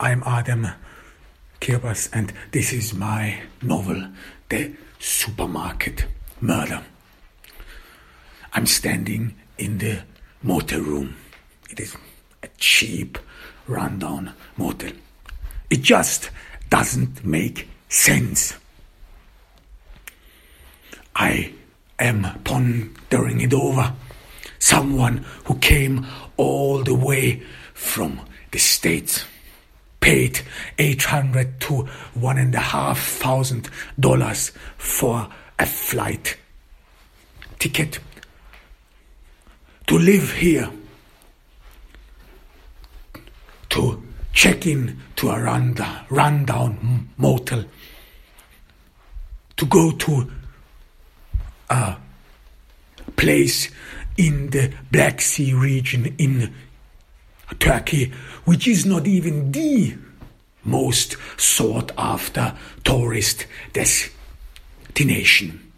I'm Adam Kirbas, and this is my novel, The Supermarket Murder. I'm standing in the motel room. It is a cheap, rundown motel. It just doesn't make sense. I am pondering it over. Someone who came all the way from the States paid eight hundred to one and a half thousand dollars for a flight ticket. To live here, to check in to a rundown motel, to go to a place in the Black Sea region in Turkey, which is not even the most sought after tourist destination.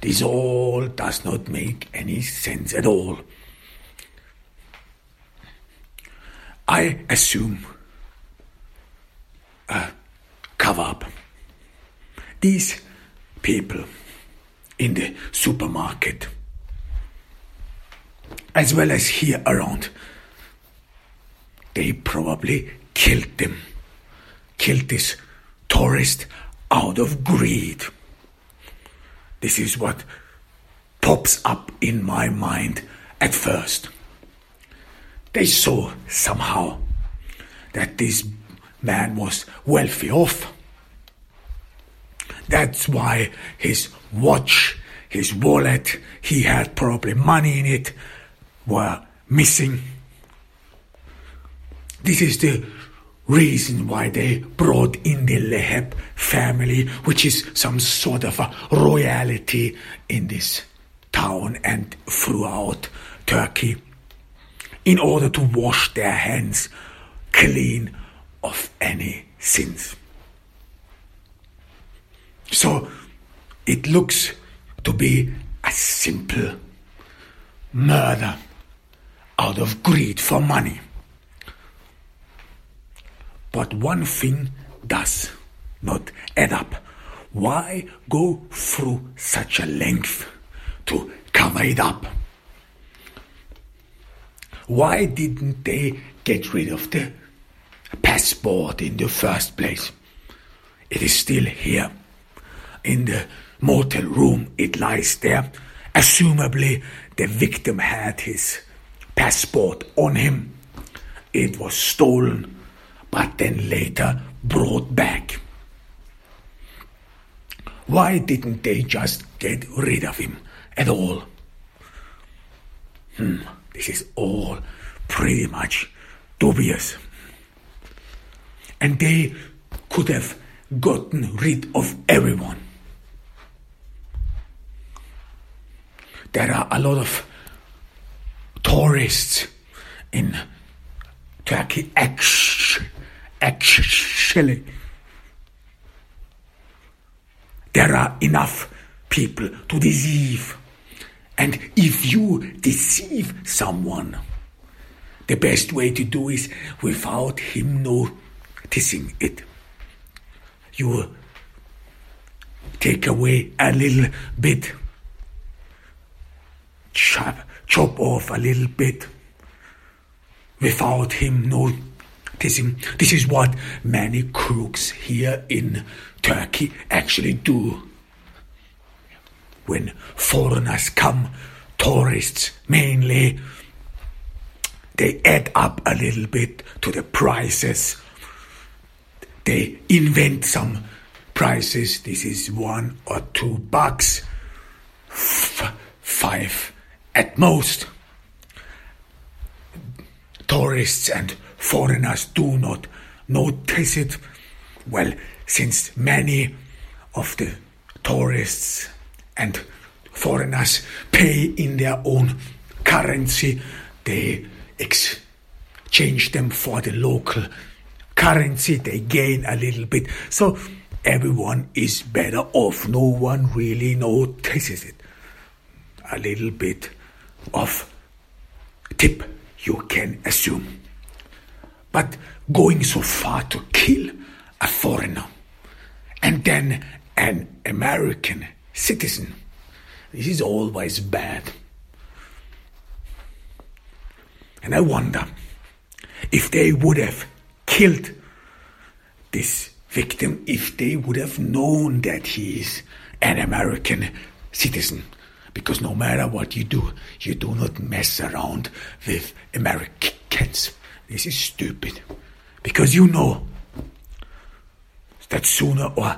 This all does not make any sense at all. I assume a cover up. These people in the supermarket, as well as here around, they probably killed them, killed this tourist out of greed. This is what pops up in my mind at first. They saw somehow that this man was wealthy off. That's why his watch, his wallet, he had probably money in it, were missing. This is the reason why they brought in the Leheb family, which is some sort of a royalty in this town and throughout Turkey, in order to wash their hands clean of any sins. So it looks to be a simple murder out of greed for money. But one thing does not add up. Why go through such a length to cover it up? Why didn't they get rid of the passport in the first place? It is still here. In the motel room, it lies there. Assumably, the victim had his passport on him. It was stolen but then later brought back. Why didn't they just get rid of him at all? Hmm, this is all pretty much dubious. And they could have gotten rid of everyone. There are a lot of tourists in Turkey, actually, there are enough people to deceive. And if you deceive someone, the best way to do is without him noticing it. You take away a little bit, chop, chop off a little bit without him noticing. This is what many crooks here in Turkey actually do. When foreigners come, tourists mainly, they add up a little bit to the prices. They invent some prices. This is one or two bucks, F- five at most tourists and foreigners do not notice it? Well, since many of the tourists and foreigners pay in their own currency, they exchange them for the local currency, they gain a little bit. So everyone is better off. No one really notices it. A little bit of tip you can assume. But going so far to kill a foreigner and then an American citizen, this is always bad. And I wonder if they would have killed this victim if they would have known that he is an American citizen. Because no matter what you do, you do not mess around with Americans. This is stupid. Because you know that sooner or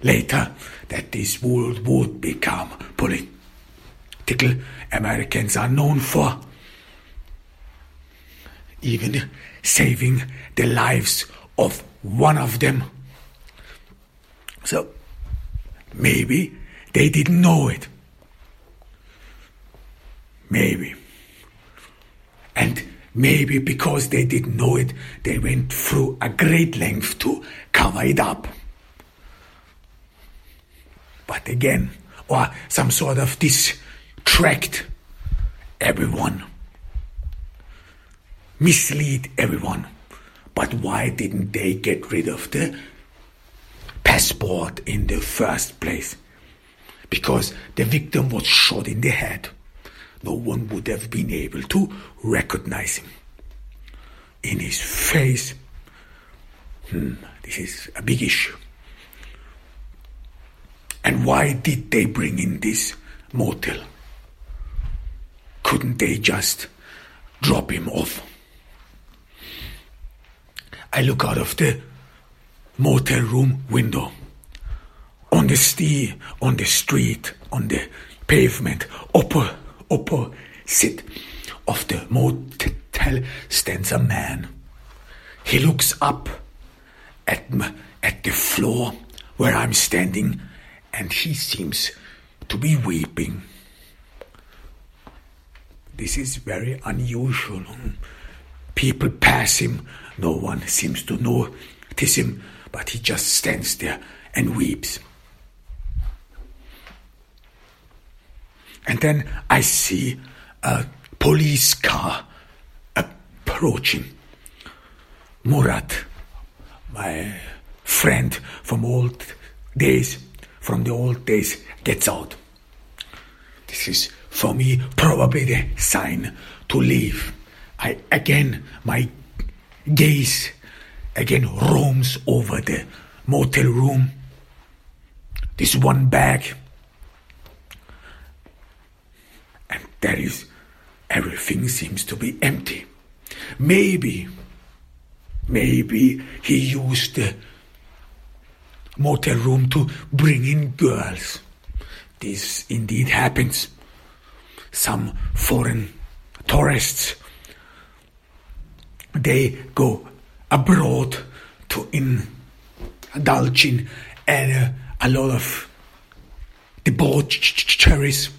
later that this world would become political. Americans are known for even saving the lives of one of them. So maybe they didn't know it. Maybe. And maybe because they didn't know it, they went through a great length to cover it up. But again, or some sort of distract everyone, mislead everyone. But why didn't they get rid of the passport in the first place? Because the victim was shot in the head. No one would have been able to recognize him. In his face, hmm, this is a big issue. And why did they bring in this motel? Couldn't they just drop him off? I look out of the motel room window. On the on the street, on the pavement, upper, opposite of the motel stands a man. He looks up at, at the floor where I'm standing and he seems to be weeping. This is very unusual. People pass him no one seems to notice him, but he just stands there and weeps. And then I see a police car approaching. Murat, my friend from old days, from the old days, gets out. This is for me probably the sign to leave. I again my gaze again roams over the motel room. This one bag. There is everything seems to be empty. Maybe, maybe he used the motel room to bring in girls. This indeed happens. Some foreign tourists they go abroad to indulge in uh, a lot of debaucheries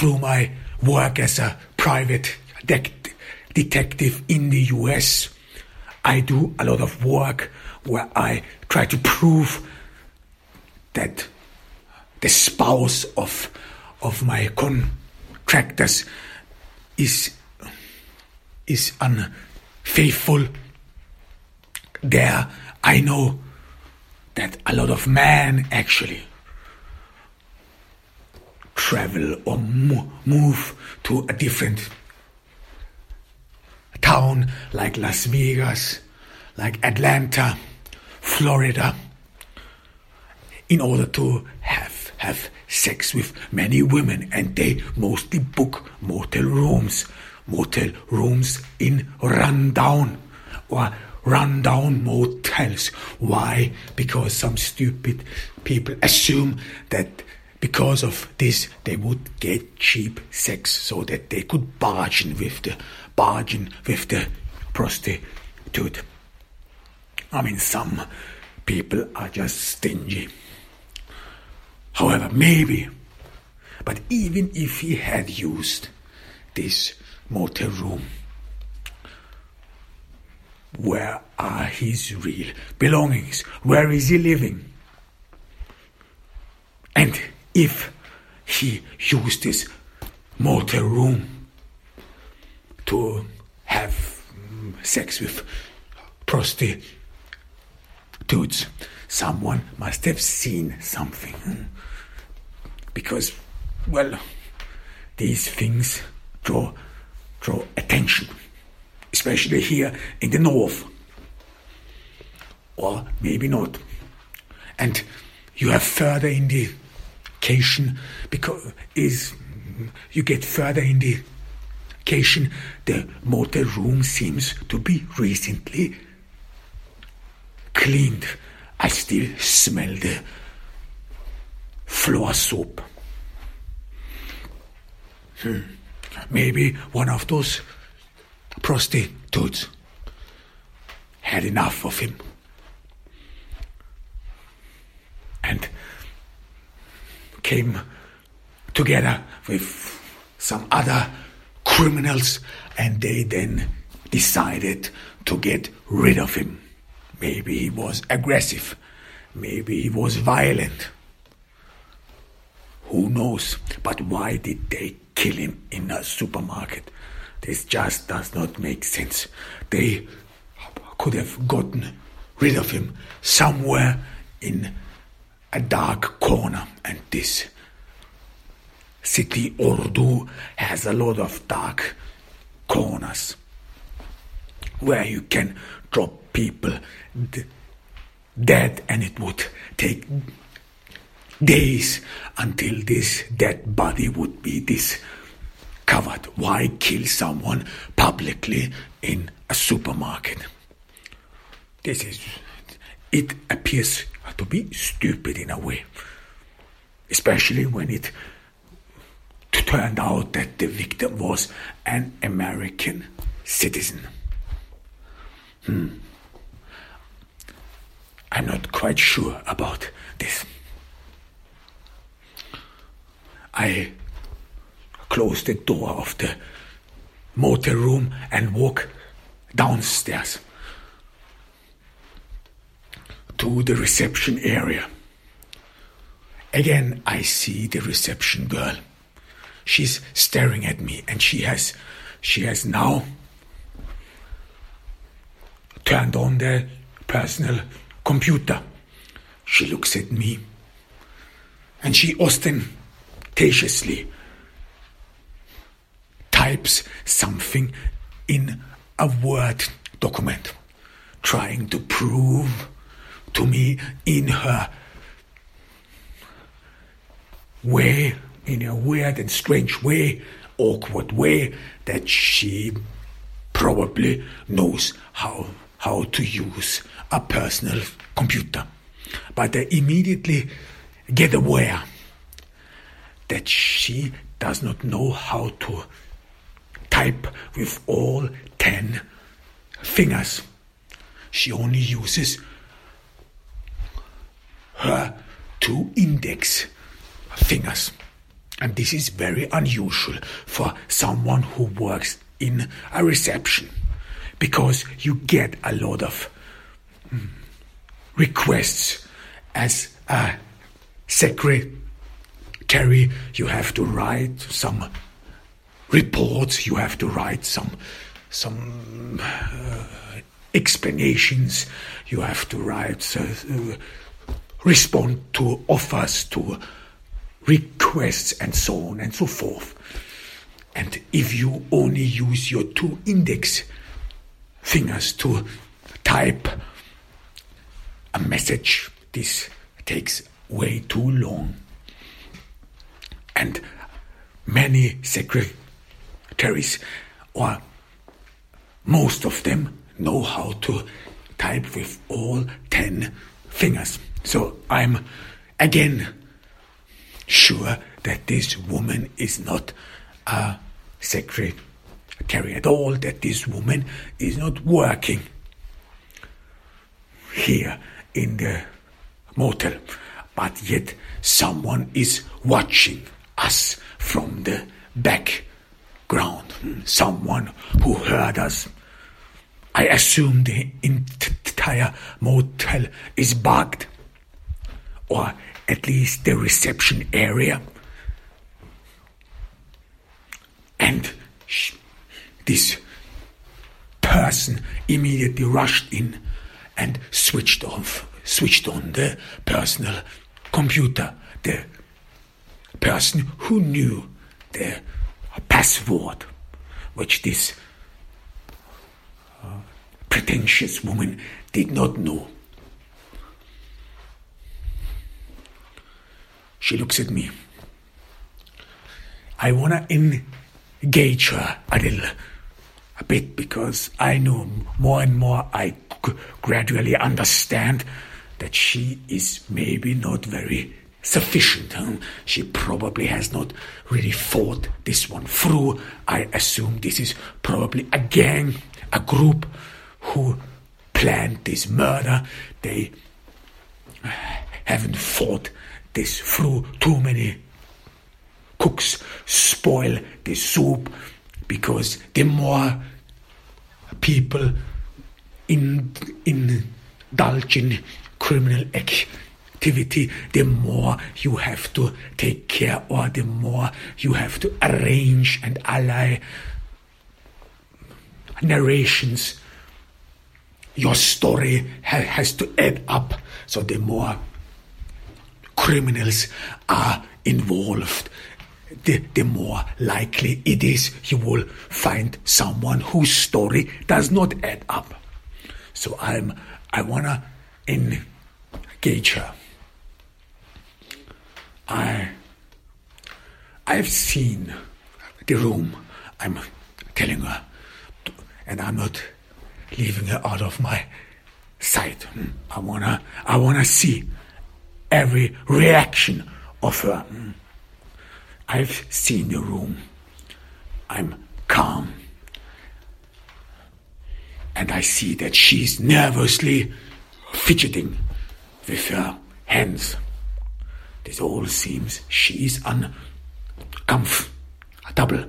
through my work as a private de- detective in the US. I do a lot of work where I try to prove that the spouse of of my contractors is is unfaithful, there I know that a lot of men actually travel or mo- move to a different town like Las Vegas, like Atlanta, Florida, in order to have have sex with many women, and they mostly book motel rooms motel rooms in rundown or rundown motels. Why? Because some stupid people assume that because of this they would get cheap sex so that they could bargain with the bargain with the prostitute. I mean, some people are just stingy. However, maybe, but even if he had used this motel room, where are his real belongings? Where is he living? And if he used this motel room to have mm, sex with prostitutes, someone must have seen something. Because, well, these things draw, draw attention especially here in the north. Or maybe not. And you have further indication because is you get further indication the cation, the motor room seems to be recently cleaned. I still smell the floor soap. Hmm. Maybe one of those prostitutes had enough of him. And came together with some other criminals and they then decided to get rid of him. Maybe he was aggressive. Maybe he was violent. Who knows? But why did they kill him in a supermarket? This just does not make sense. They could have gotten rid of him somewhere in a dark corner, and this city Ordu has a lot of dark corners where you can drop people d- dead, and it would take days until this dead body would be this covered. Why kill someone publicly in a supermarket? This is, it appears to be stupid in a way, especially when it turned out that the victim was an American citizen. Hmm. I'm not quite sure about this. I close the door of the motor room and walk downstairs to the reception area. Again, I see the reception girl. She's staring at me and she has she has now turned on the personal computer. She looks at me and she ostentatiously types something in a Word document, trying to prove to me in her way, in a weird and strange way, awkward way, that she probably knows how, how to use a personal computer. But I immediately get aware that she does not know how to type with all 10 fingers. She only uses her two index fingers. And this is very unusual for someone who works in a reception because you get a lot of mm, requests as a secretary. You have to write some reports. You have to write some some uh, explanations. You have to write uh, uh, respond to offers, to requests, and so on and so forth. And if you only use your two index fingers to type a message, this takes way too long. And many secretaries or most of them, know how to type with all 10 fingers. So I'm again sure that this woman is not a secretary. at all that this woman is not working here in the motel, but yet someone is watching us from the background. Hmm. Someone who heard us. I assume the entire motel is bugged, or at least the reception area. And this person immediately rushed in and switched off, switched on the personal computer. The person who knew the password, which this uh, pretentious woman did not know. She looks at me. I want to engage her a little, a bit, because I know more and more I gradually understand that she is maybe not very sufficient. She probably has not really thought this one through. I assume this is probably a gang, a group who planned this murder. They haven't thought this through. Too many cooks spoil the soup because the more people in, indulge in criminal activity, the more you have to take care or the more you have to arrange and ally narrations. Your story ha- has to add up. So the more criminals are involved, the, the more likely it is you will find someone whose story does not add up. So I'm I wanna engage her. I I've seen the room. I'm telling her, and I'm not leaving her out of my sight. Hmm. I wanna I wanna see every reaction of her. I've seen the room. I'm calm. And I see that she's nervously fidgeting with her hands. This all seems she's uncomfortable.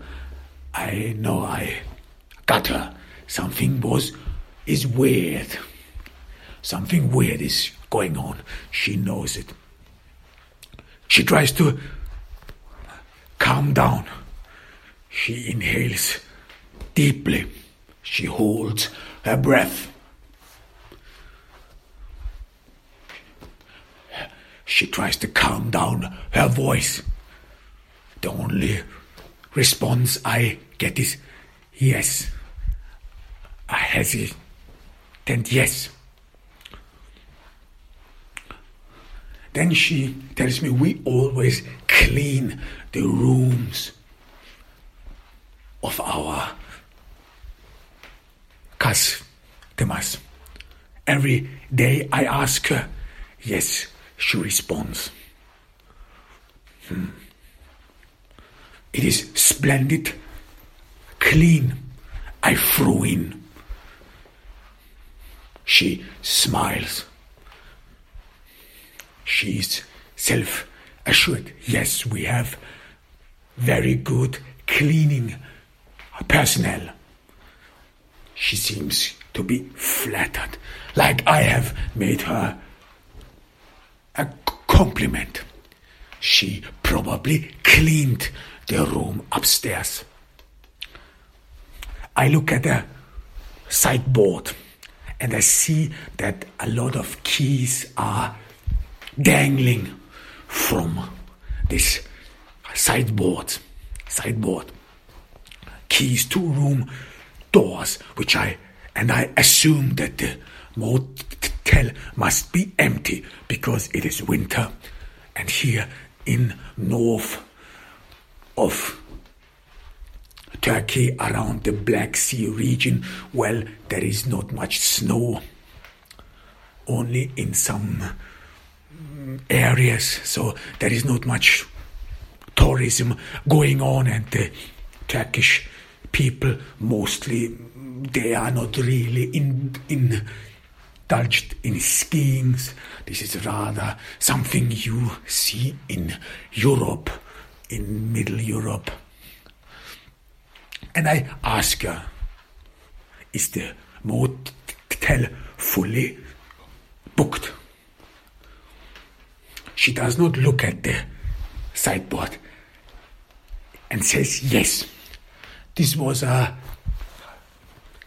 I know I got her. Something was is weird. Something weird is going on. She knows it. She tries to calm down. She inhales deeply. She holds her breath. She tries to calm down her voice. The only response I get is yes. I hesitate and yes. Then she tells me we always clean the rooms of our customers. Every day I ask her, yes, she responds. Hmm. It is splendid, clean. I throw in. She smiles. She's self assured. Yes, we have very good cleaning personnel. She seems to be flattered, like I have made her a compliment. She probably cleaned the room upstairs. I look at the sideboard and I see that a lot of keys are dangling from this sideboard. Sideboard. Keys to room doors, which I and I assume that the motel must be empty because it is winter, and here in north of Turkey around the Black Sea region, well, there is not much snow, only in some areas, so there is not much tourism going on, and the Turkish people mostly they are not really in, indulged in skiing. This is rather something you see in Europe, in Middle Europe. And I ask her, is the motel fully booked? She does not look at the sideboard and says yes. This was a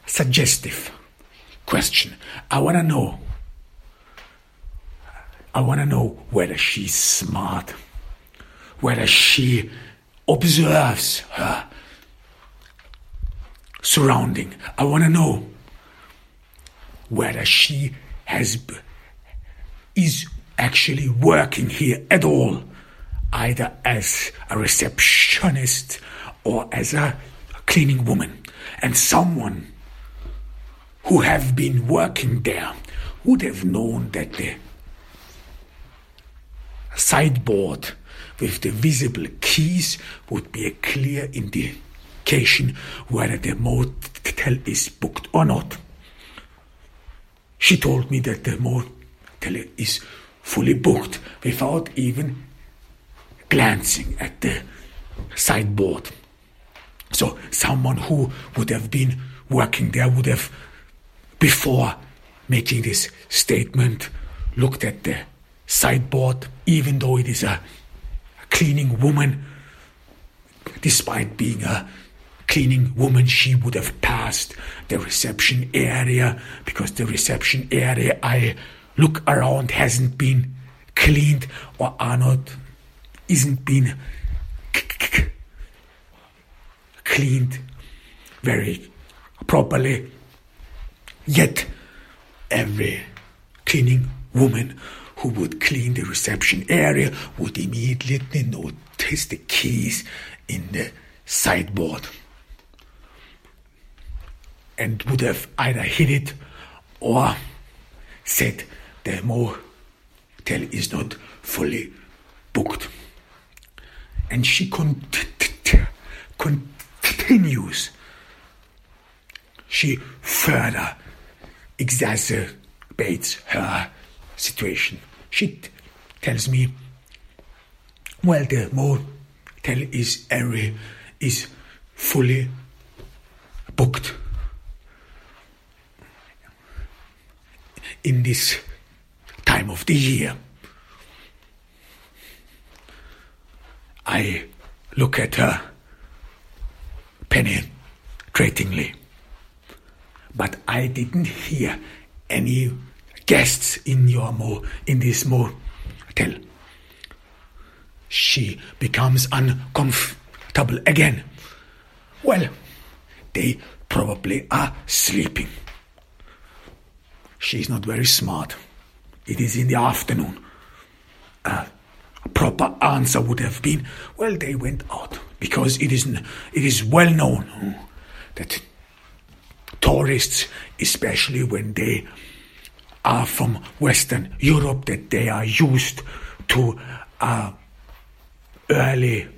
suggestive question. I want to know. I want to know whether she's smart, whether she observes her surrounding. I want to know whether she has is actually working here at all, either as a receptionist or as a cleaning woman. And someone who have been working there would have known that the sideboard with the visible keys would be a clear indication whether the motel is booked or not. She told me that the motel is fully booked without even glancing at the sideboard. So someone who would have been working there would have, before making this statement, looked at the sideboard, even though it is a cleaning woman. Despite being a cleaning woman, she would have passed the reception area because the reception area I look around hasn't been cleaned or are not isn't been cleaned very properly. Yet every cleaning woman who would clean the reception area would immediately notice the keys in the sideboard and would have either hid it or said the motel is not fully booked. And she con- continues. She further exacerbates her situation. She t- tells me, well, the motel is area is fully booked. In this of the year. I look at her penetratingly. But I didn't hear any guests in your mo in this motel. She becomes uncomfortable again. Well, they probably are sleeping. She's not very smart. It is in the afternoon. A proper answer would have been, well, they went out because it is, it is well known that tourists, especially when they are from Western Europe, that they are used to uh, early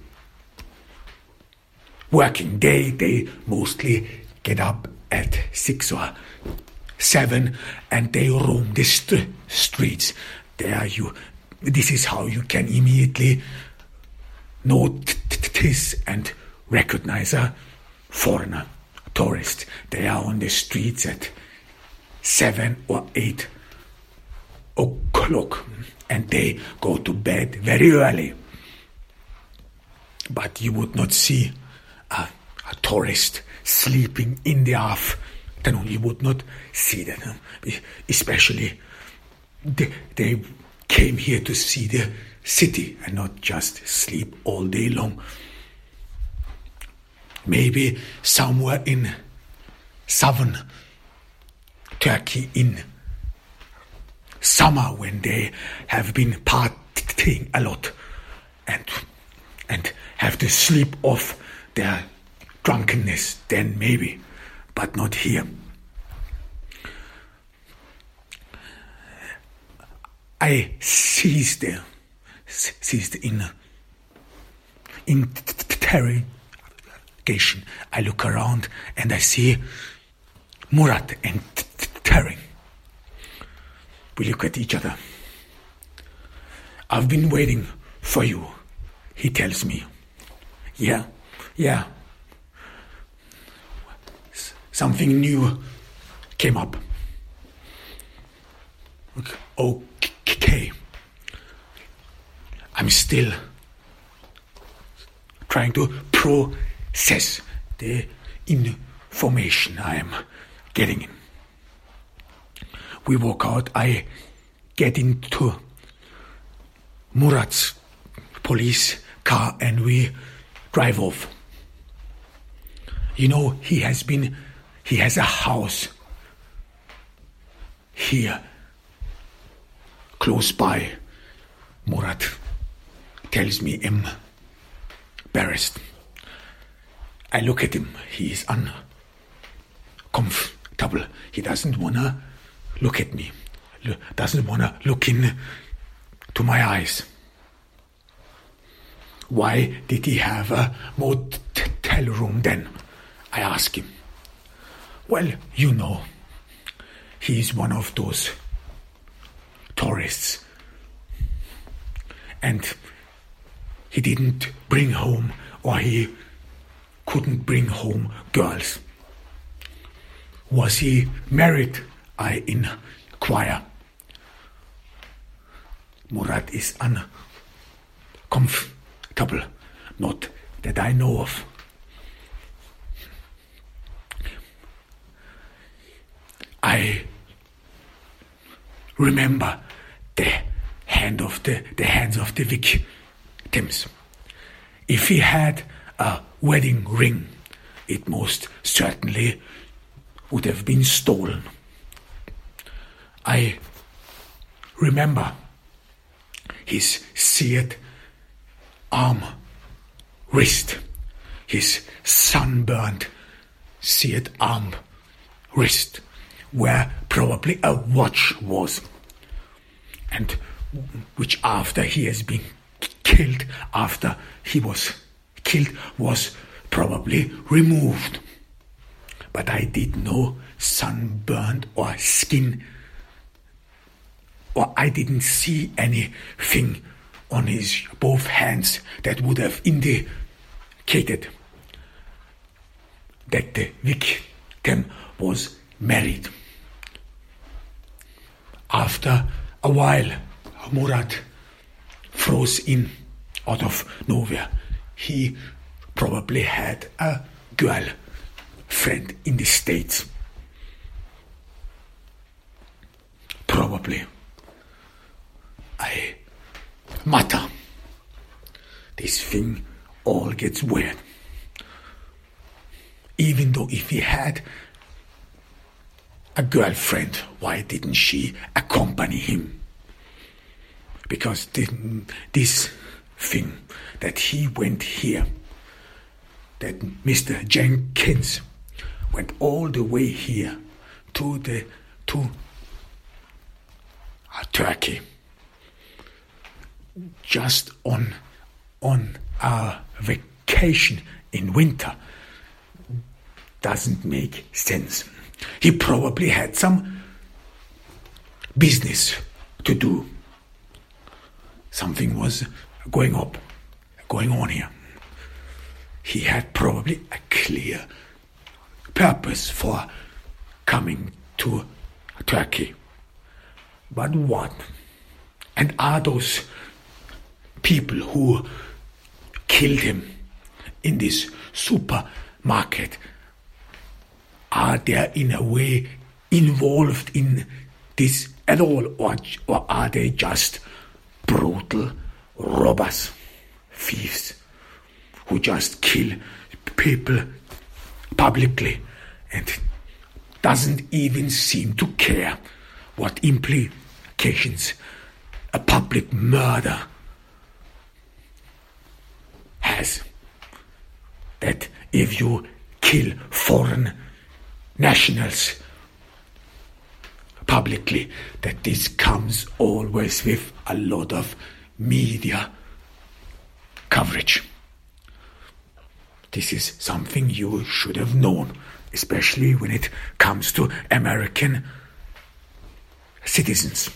working day. They mostly get up at six or seven and they roam the st- streets. There you, this is how you can immediately notice and recognize a foreigner, a tourist. They are on the streets at seven or eight o'clock and they go to bed very early. But you would not see a, a tourist sleeping in the afternoon then you would not see them. Especially, they, they came here to see the city and not just sleep all day long. Maybe somewhere in southern Turkey in summer when they have been partying a lot and and have to sleep off their drunkenness, then maybe but not here. I seized the seized in in investigation. I look around and I see Murat and Taring. We look at each other. I've been waiting for you, he tells me. Yeah, yeah. Something new came up. Okay. I'm still trying to process the information I am getting in. We walk out, I get into Murat's police car and we drive off. You know, he has been, he has a house here, close by. Murat tells me I'm embarrassed. I look at him. He is uncomfortable. He doesn't wanna look at me. Doesn't wanna look in to my eyes. Why did he have a motel room then? I ask him. Well, you know, he is one of those tourists. And he didn't bring home, or he couldn't bring home girls. Was he married? I inquire. Murat is uncomfortable, not that I know of. I remember the hand of the, the hands of the victims. If he had a wedding ring, it most certainly would have been stolen. I remember his seared arm, wrist, his sunburned seared arm, wrist, where probably a watch was, and which after he has been killed, after he was killed, was probably removed. But I did no sunburned or skin, or I didn't see anything on his both hands that would have indicated that the victim was married. After a while, Murat froze in out of nowhere. He probably had a girl friend in the States. Probably. I matter. This thing all gets weird. Even though if he had a girlfriend, why didn't she accompany him? Because this thing that he went here, that Mr. Jenkins went all the way here to the to Turkey just on on our vacation in winter doesn't make sense. He probably had some business to do. Something was going up, going on here. He had probably a clear purpose for coming to Turkey. But what? And are those people who killed him in this supermarket are they in a way involved in this at all or, or are they just brutal robbers thieves who just kill people publicly and doesn't even seem to care what implications a public murder has. That if you kill foreign nationals publicly, that this comes always with a lot of media coverage. this is something you should have known, especially when it comes to American citizens.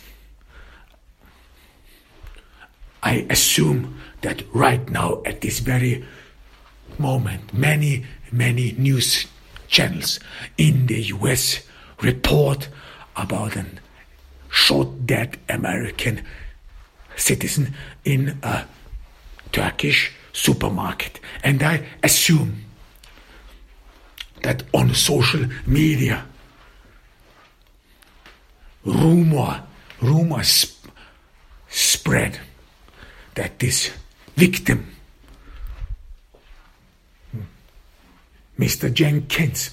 I assume that right now, at this very moment, many, many news channels in the US report about a shot dead American citizen in a Turkish supermarket. And I assume that on social media, rumor, rumors sp- spread that this victim, hmm, Mr. Jenkins,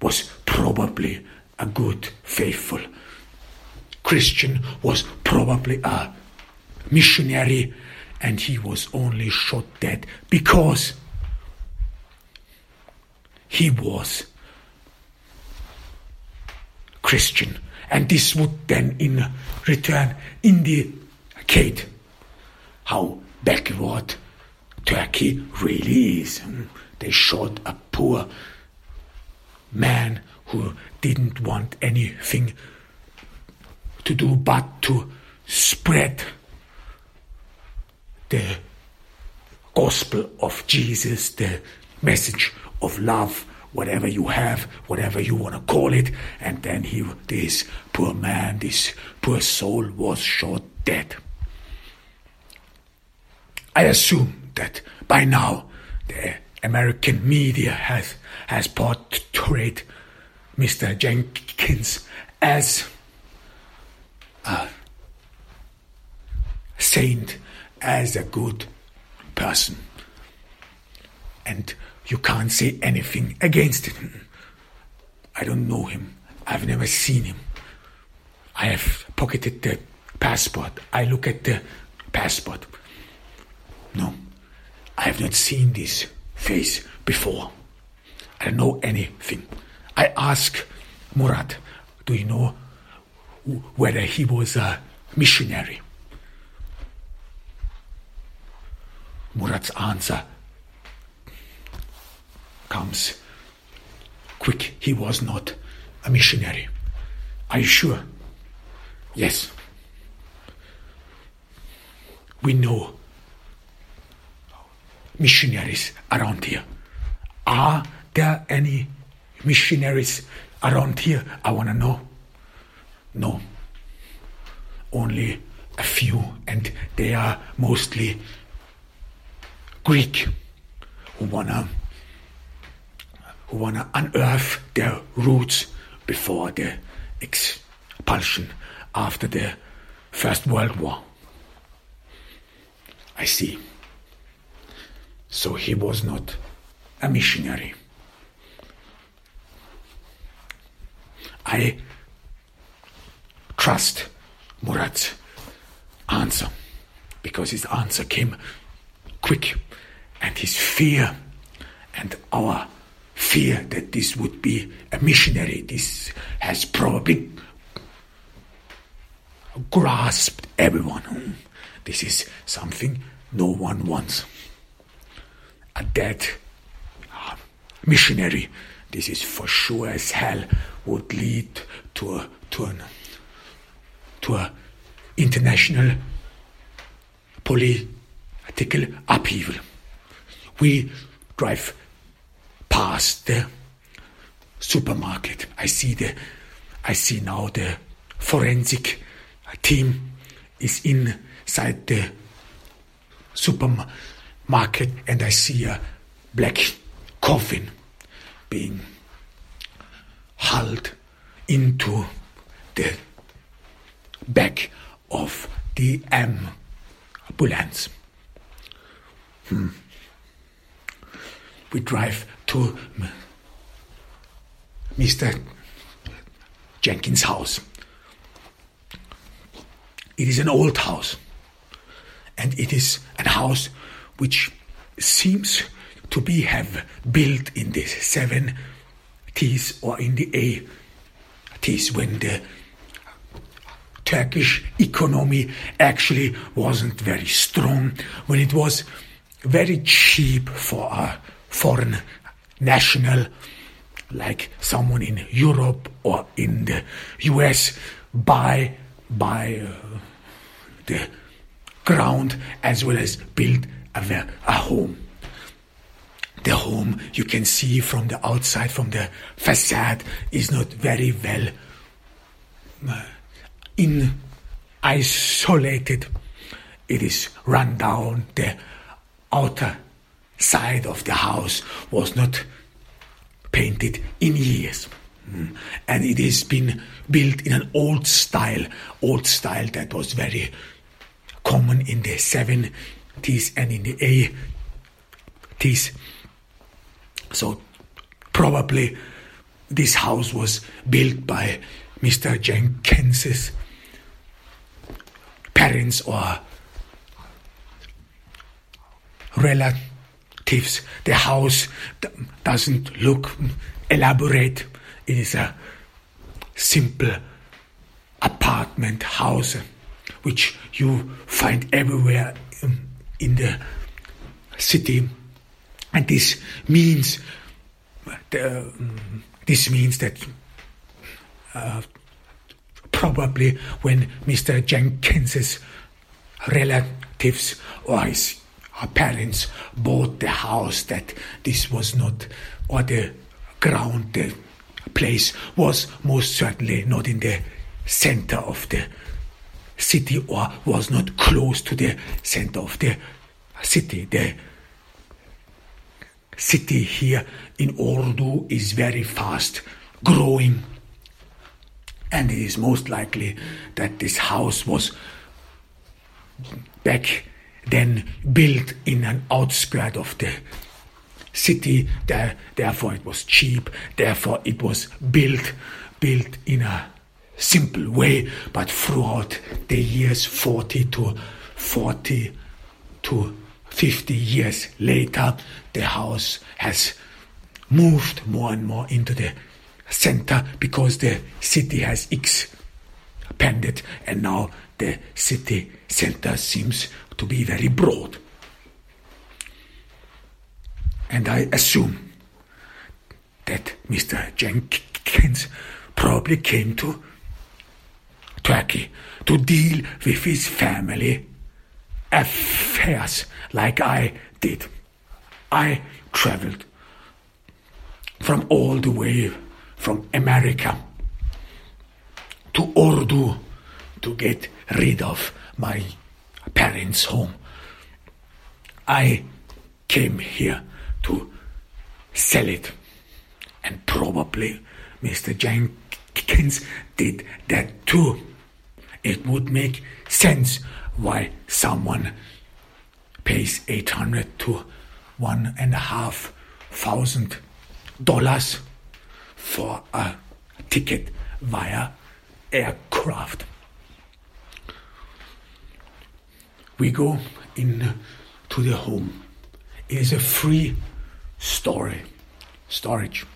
was probably a good, faithful Christian, was probably a missionary, and he was only shot dead because he was Christian. And this would then in return indicate how backward Turkey really is. They shot a poor man who didn't want anything to do but to spread the gospel of Jesus, the message of love, whatever you have, whatever you want to call it. And then he, this poor man, this poor soul was shot dead. I assume that by now the American media has, has portrayed Mr. Jenkins as a saint, as a good person. And you can't say anything against it. I don't know him. I've never seen him. I have pocketed the passport. I look at the passport. No, I have not seen this face before. I don't know anything. I ask Murat, do you know whether he was a missionary? Murat's answer comes quick. He was not a missionary. Are you sure? Yes. We know missionaries around here. Are there any missionaries around here? I want to know. No. Only a few, and they are mostly Greek who wanna who wanna unearth their roots before the expulsion after the First World War. I see. So he was not a missionary. I trust Murat's answer because his answer came quick and his fear and our fear that this would be a missionary this has probably grasped everyone. This is something no one wants. A dead uh, missionary. This is for sure as hell would lead to a to an to a international political upheaval we drive past the supermarket. I see the, I see now the forensic team is inside the supermarket, and I see a black coffin being hauled into the back of the ambulance. Hmm we drive to Mr. Jenkins' house. It is an old house, and it is a house which seems to be have built in the 70s or in the 80s when the Turkish economy actually wasn't very strong, when it was very cheap for a foreign national, like someone in Europe or in the US, buy buy uh, the ground as well as build a, a home. The home you can see from the outside, from the facade, is not very well uh, in isolated. It is run down. The outer side of the house was not painted in years. Mm. And it has been built in an old style, old style that was very common in the 70s and in the 80s. So probably this house was built by Mr. Jenkins's parents or relatives. The house doesn't look elaborate. It is a simple apartment house which you find everywhere in the city. And this means the, this means that uh, probably when Mr. Jenkins's relatives or his parents bought the house that this was not, or the ground, the place was most certainly not in the center of the city or was not close to the center of the city. The city here in Ordu is very fast growing and it is most likely that this house was back then built in an outskirt of the city. There, therefore, it was cheap. Therefore, it was built built in a simple way. But throughout the years, 40 to 40 to 50 years later, the house has moved more and more into the center because the city has expanded and now the city center seems to be very broad. And I assume that Mr. Jenkins probably came to Turkey to deal with his family affairs like I did. I traveled from all the way from America to Ordu to get rid of my parents' home. I came here to sell it, and probably Mr. Jenkins did that too. It would make sense why someone pays eight hundred to one and a half thousand dollars for a ticket via aircraft. We go in to the home. It is a free story, storage,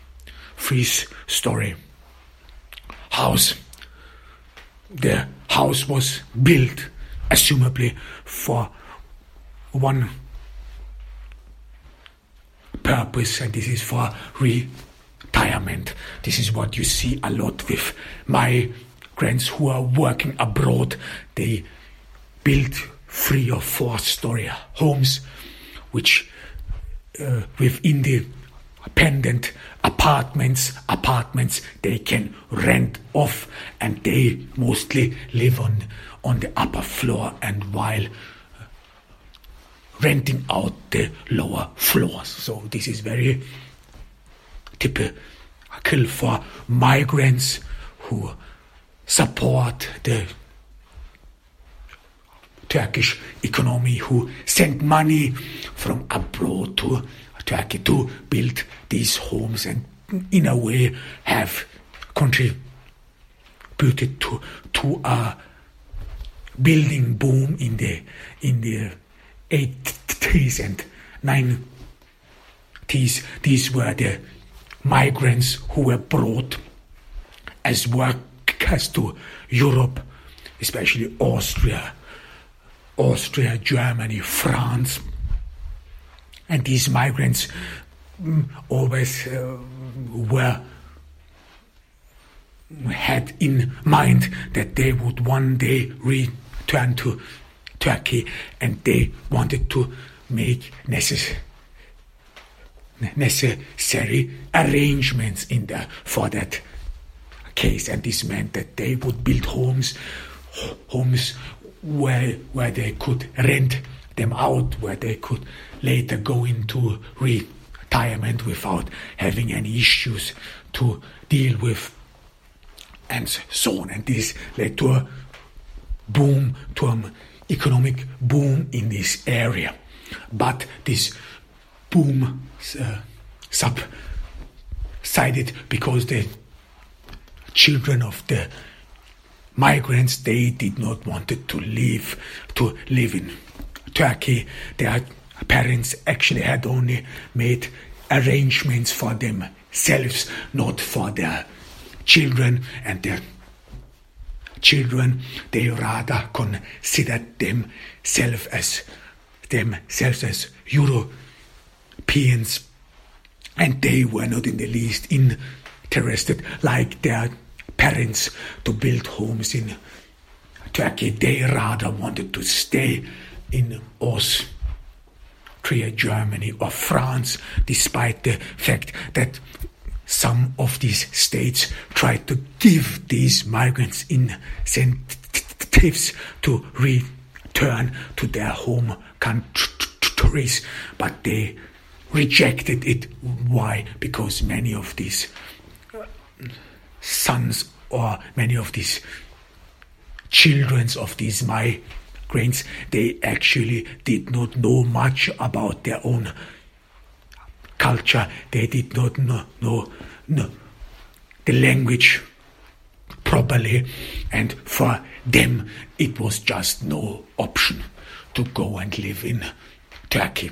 free story house. The house was built, assumably, for one purpose, and this is for retirement. This is what you see a lot with my friends who are working abroad. They build three or four story homes, which uh, within the pendant apartments, apartments they can rent off, and they mostly live on on the upper floor, and while uh, renting out the lower floors. So this is very typical for migrants who support the Turkish economy, who send money from abroad to Turkey to build these homes and in a way have contributed to to a building boom in the in the 80s and 90s. These were the migrants who were brought as workers to Europe, especially Austria, Austria, Germany, France. And these migrants mm, always uh, were had in mind that they would one day return to Turkey and they wanted to make necessary necessary arrangements in there for that case. And this meant that they would build homes homes where where they could rent them out where they could later go into retirement without having any issues to deal with and so on. And this led to a boom to an economic boom in this area. But this boom uh, subsided because the children of the migrants they did not wanted to live to live in Turkey. Their parents actually had only made arrangements for themselves not for their children and their children they rather considered themselves as themselves as Europeans and they were not in the least interested like their parents to build homes in Turkey. They rather wanted to stay in Austria, Germany, or France, despite the fact that some of these states tried to give these migrants incentives to return to their home countries, but they rejected it. Why? Because many of these sons or many of these children of these migrants, they actually did not know much about their own culture. They did not know, know, know the language properly, and for them it was just no option to go and live in Turkey.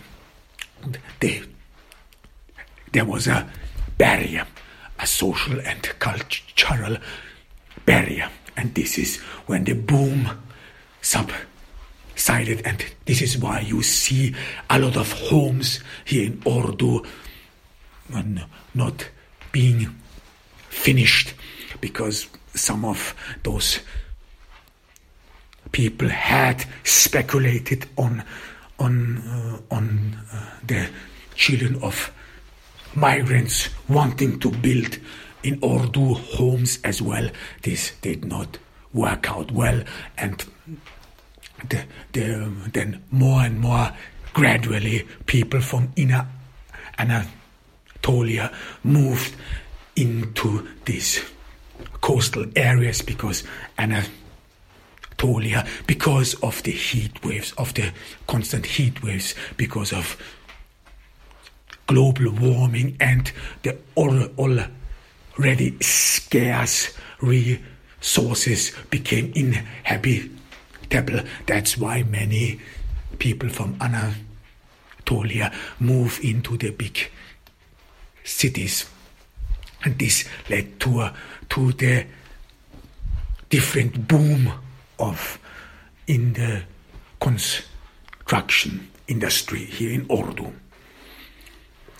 They, there was a barrier a social and cultural barrier. And this is when the boom subsided. And this is why you see a lot of homes here in Ordu not being finished because some of those people had speculated on on uh, on uh, the children of migrants wanting to build in Ordu homes as well. This did not work out well, and the, the, then more and more gradually people from inner Anatolia moved into these coastal areas because Anatolia, because of the heat waves, of the constant heat waves, because of global warming and the already scarce resources became inhabitable. That's why many people from Anatolia move into the big cities. And this led to, to the different boom of in the construction industry here in Ordu.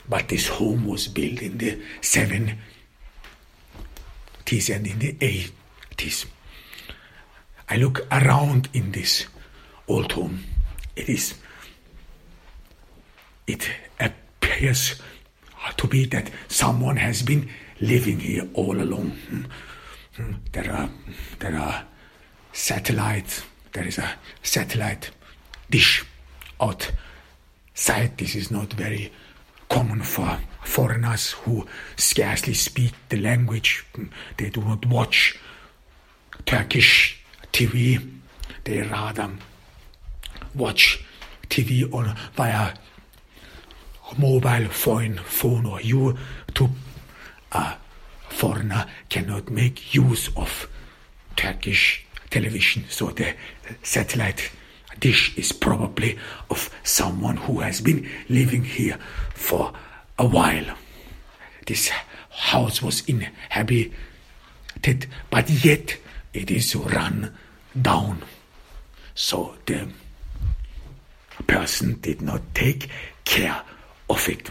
But this home was built in the 70s and in the 80s. I look around in this old home. It is, it appears to be that someone has been living here all along. There are, there are satellites, there is a satellite dish outside. This is not very common for foreigners who scarcely speak the language. They do not watch Turkish TV. They rather watch TV on via mobile phone, phone or YouTube. A foreigner cannot make use of Turkish television, so the satellite dish is probably of someone who has been living here for a while. This house was inhabited, but yet it is run down. So the person did not take care of it.